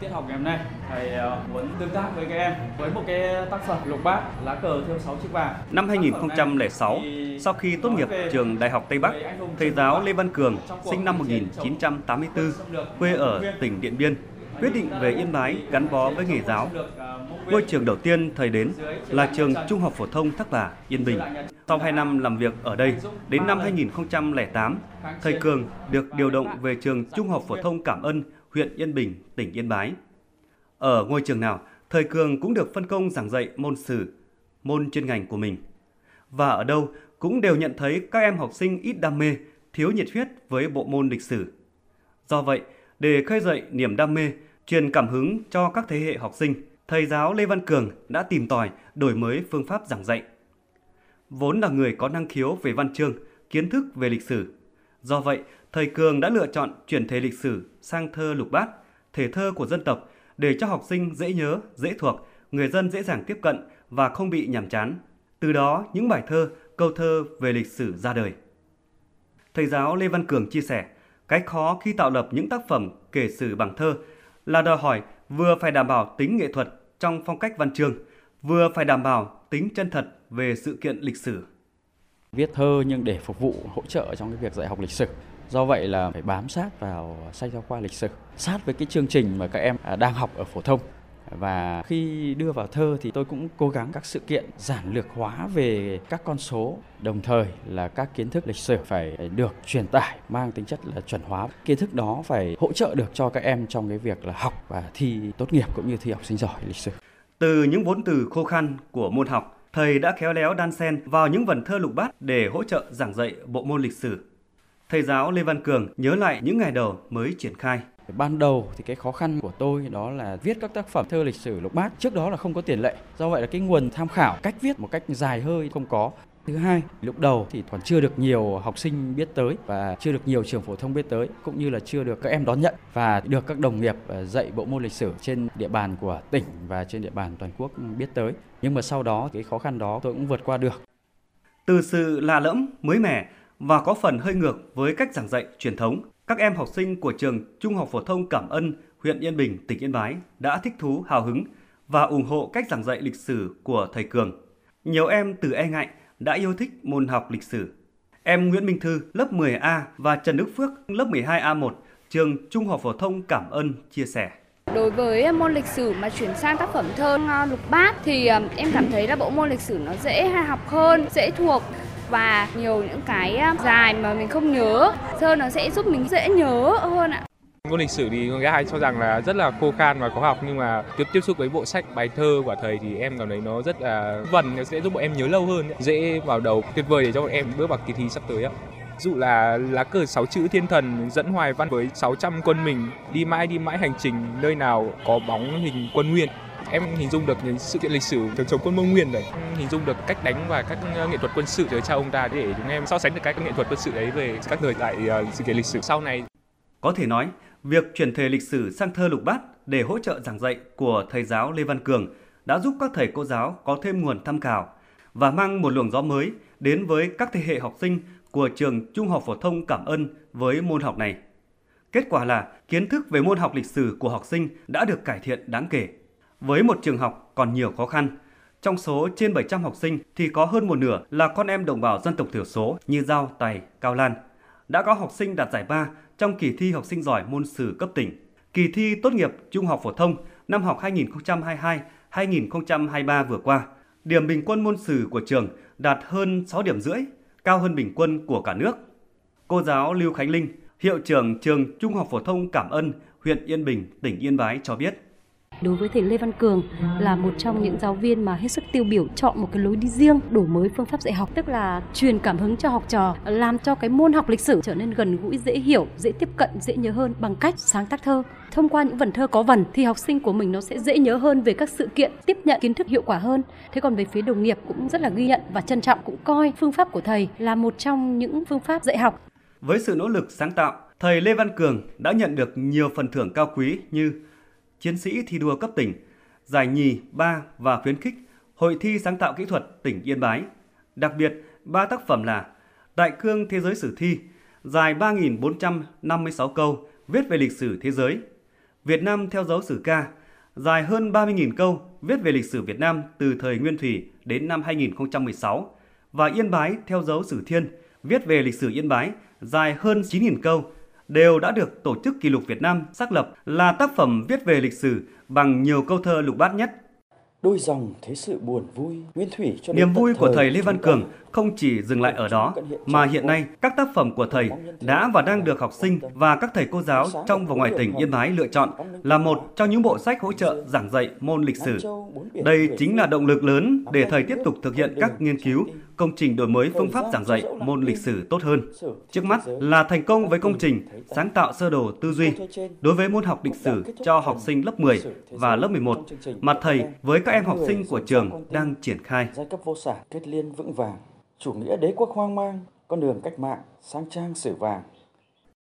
Tiết học ngày hôm nay, thầy ờ, muốn tương tác với các em với một cái tác phẩm lục bát lá cờ thêu 6 chiếc vàng. Năm 2006, sau khi tốt nghiệp trường Đại học Tây Bắc, thầy giáo Lê Văn Cường, sinh năm 1984, quê ở tỉnh Điện Biên, quyết định về Yên Bái gắn bó với nghề giáo. Ngôi trường đầu tiên thầy đến là trường Trung học phổ thông Thác Bà, Yên Bình. Sau 2 năm làm việc ở đây, đến năm 2008, thầy Cường được điều động về trường Trung học phổ thông Cảm Ân, huyện Yên Bình, tỉnh Yên Bái. Ở ngôi trường nào, thầy Cường cũng được phân công giảng dạy môn sử, môn chuyên ngành của mình. Và ở đâu cũng đều nhận thấy các em học sinh ít đam mê, thiếu nhiệt huyết với bộ môn lịch sử. Do vậy, để khơi dậy niềm đam mê, truyền cảm hứng cho các thế hệ học sinh, thầy giáo Lê Văn Cường đã tìm tòi đổi mới phương pháp giảng dạy. Vốn là người có năng khiếu về văn chương, kiến thức về lịch sử. Do vậy, thầy Cường đã lựa chọn chuyển thể lịch sử sang thơ lục bát, thể thơ của dân tộc để cho học sinh dễ nhớ, dễ thuộc, người dân dễ dàng tiếp cận và không bị nhàm chán. Từ đó, những bài thơ, câu thơ về lịch sử ra đời. Thầy giáo Lê Văn Cường chia sẻ, cái khó khi tạo lập những tác phẩm kể sử bằng thơ là đòi hỏi vừa phải đảm bảo tính nghệ thuật trong phong cách văn chương, vừa phải đảm bảo tính chân thật về sự kiện lịch sử. Viết thơ nhưng để phục vụ hỗ trợ trong cái việc dạy học lịch sử. Do vậy là phải bám sát vào sách giáo khoa lịch sử, sát với cái chương trình mà các em à, đang học ở phổ thông. Và khi đưa vào thơ thì tôi cũng cố gắng các sự kiện giản lược hóa về các con số, đồng thời là các kiến thức lịch sử phải được truyền tải mang tính chất là chuẩn hóa. Kiến thức đó phải hỗ trợ được cho các em trong cái việc là học và thi tốt nghiệp cũng như thi học sinh giỏi lịch sử. Từ những vốn từ khô khan của môn học, thầy đã khéo léo đan xen vào những vần thơ lục bát để hỗ trợ giảng dạy bộ môn lịch sử. Thầy giáo Lê Văn Cường nhớ lại những ngày đầu mới triển khai. Ban đầu thì cái khó khăn của tôi đó là viết các tác phẩm thơ lịch sử lục bát, trước đó là không có tiền lệ. Do vậy là cái nguồn tham khảo, cách viết một cách dài hơi không có. Thứ hai, lúc đầu thì còn chưa được nhiều học sinh biết tới và chưa được nhiều trường phổ thông biết tới, cũng như là chưa được các em đón nhận và được các đồng nghiệp ờ, dạy bộ môn lịch sử trên địa bàn của tỉnh và trên địa bàn toàn quốc biết tới. Nhưng mà sau đó cái khó khăn đó tôi cũng vượt qua được. Từ sự lạ lẫm, mới mẻ và có phần hơi ngược với cách giảng dạy truyền thống, các em học sinh của trường Trung học phổ thông Cảm Ân, huyện Yên Bình, tỉnh Yên Bái đã thích thú, hào hứng và ủng hộ cách giảng dạy lịch sử của thầy Cường. Nhiều em từ e ngại đã yêu thích môn học lịch sử. Em Nguyễn Minh Thư, lớp 10A và Trần Đức Phước, lớp 12A1, trường Trung học phổ thông Cảm ơn chia sẻ. Đối với à, môn lịch sử mà chuyển sang tác phẩm thơ à, lục bát thì à, em cảm thấy là bộ môn lịch sử nó dễ học hơn, dễ thuộc và nhiều những cái dài mà mình không nhớ. Thơ nó sẽ giúp mình dễ nhớ hơn ạ. Môn lịch sử thì người Gái cho rằng là rất là khô khan và khó học nhưng mà tiếp tiếp xúc với bộ sách bài thơ của thầy thì em cảm thấy nó rất là vần nó sẽ giúp bọn em nhớ lâu hơn, dễ vào đầu, tuyệt vời để cho bọn em bước vào kỳ thi sắp tới ạ dụ là lá cờ sáu chữ thiên thần dẫn hoài văn với 600 quân mình đi mãi đi mãi hành trình nơi nào có bóng hình quân nguyên. Em hình dung được những sự kiện lịch sử chống chống quân Mông Nguyên đấy. Hình dung được cách đánh và các ờ, nghệ thuật quân sự tới cha ông ta để chúng em so sánh được các nghệ thuật quân sự đấy về các thời đại ờ, sự kiện lịch sử. Sau này có thể nói việc chuyển thể lịch sử sang thơ lục bát để hỗ trợ giảng dạy của thầy giáo Lê Văn Cường đã giúp các thầy cô giáo có thêm nguồn tham khảo và mang một luồng gió mới đến với các thế hệ học sinh của trường Trung học phổ thông Cảm ơn với môn học này. Kết quả là kiến thức về môn học lịch sử của học sinh đã được cải thiện đáng kể. Với một trường học còn nhiều khó khăn, trong số trên 700 học sinh thì có hơn một nửa là con em đồng bào dân tộc thiểu số như Giao, Tài, Cao Lan. Đã có học sinh đạt giải ba trong kỳ thi học sinh giỏi môn sử cấp tỉnh. Kỳ thi tốt nghiệp trung học phổ thông năm học 2022-2023 vừa qua, điểm bình quân môn sử của trường đạt hơn 6 điểm rưỡi, cao hơn bình quân của cả nước. Cô giáo Lưu Khánh Linh, hiệu trưởng trường Trung học phổ thông Cảm Ân, huyện Yên Bình, tỉnh Yên Bái cho biết đối với thầy Lê Văn Cường là một trong những giáo viên mà hết sức tiêu biểu chọn một cái lối đi riêng, đổi mới phương pháp dạy học, tức là truyền cảm hứng cho học trò, làm cho cái môn học lịch sử trở nên gần gũi, dễ hiểu, dễ tiếp cận, dễ nhớ hơn bằng cách sáng tác thơ. Thông qua những vần thơ có vần thì học sinh của mình nó sẽ dễ nhớ hơn về các sự kiện, tiếp nhận kiến thức hiệu quả hơn. Thế còn về phía đồng nghiệp cũng rất là ghi nhận và trân trọng, cũng coi phương pháp của thầy là một trong những phương pháp dạy học. Với sự nỗ lực sáng tạo, thầy Lê Văn Cường đã nhận được nhiều phần thưởng cao quý như chiến sĩ thi đua cấp tỉnh, giải nhì, ba và khuyến khích Hội thi sáng tạo kỹ thuật tỉnh Yên Bái. Đặc biệt, ba tác phẩm là Đại cương thế giới sử thi, dài 3.456 câu viết về lịch sử thế giới, Việt Nam theo dấu sử ca, dài hơn 30.000 câu viết về lịch sử Việt Nam từ thời Nguyên Thủy đến năm 2016 và Yên Bái theo dấu sử thiên, viết về lịch sử Yên Bái dài hơn 9.000 câu đều đã được Tổ chức Kỷ lục Việt Nam xác lập là tác phẩm viết về lịch sử bằng nhiều câu thơ lục bát nhất. Đôi dòng thế sự buồn vui, Nguyên Thủy cho Niềm vui của thầy Lê Văn Cường không chỉ dừng lại ở đó, mà hiện nay các tác phẩm của thầy đã và đang được học sinh và các thầy cô giáo trong và ngoài tỉnh Yên Bái lựa chọn là một trong những bộ sách hỗ trợ giảng dạy môn lịch sử. Đây chính là động lực lớn để thầy tiếp tục thực hiện các nghiên cứu, công trình đổi mới phương pháp giảng dạy môn lịch sử tốt hơn. Trước mắt là thành công với công trình sáng tạo sơ đồ tư duy đối với môn học lịch sử cho học sinh lớp 10 và lớp 11 mà thầy với các em học sinh của trường đang triển khai. Giai cấp vô sản kết liên vững vàng, chủ nghĩa đế quốc hoang mang, con đường cách mạng sang trang sử vàng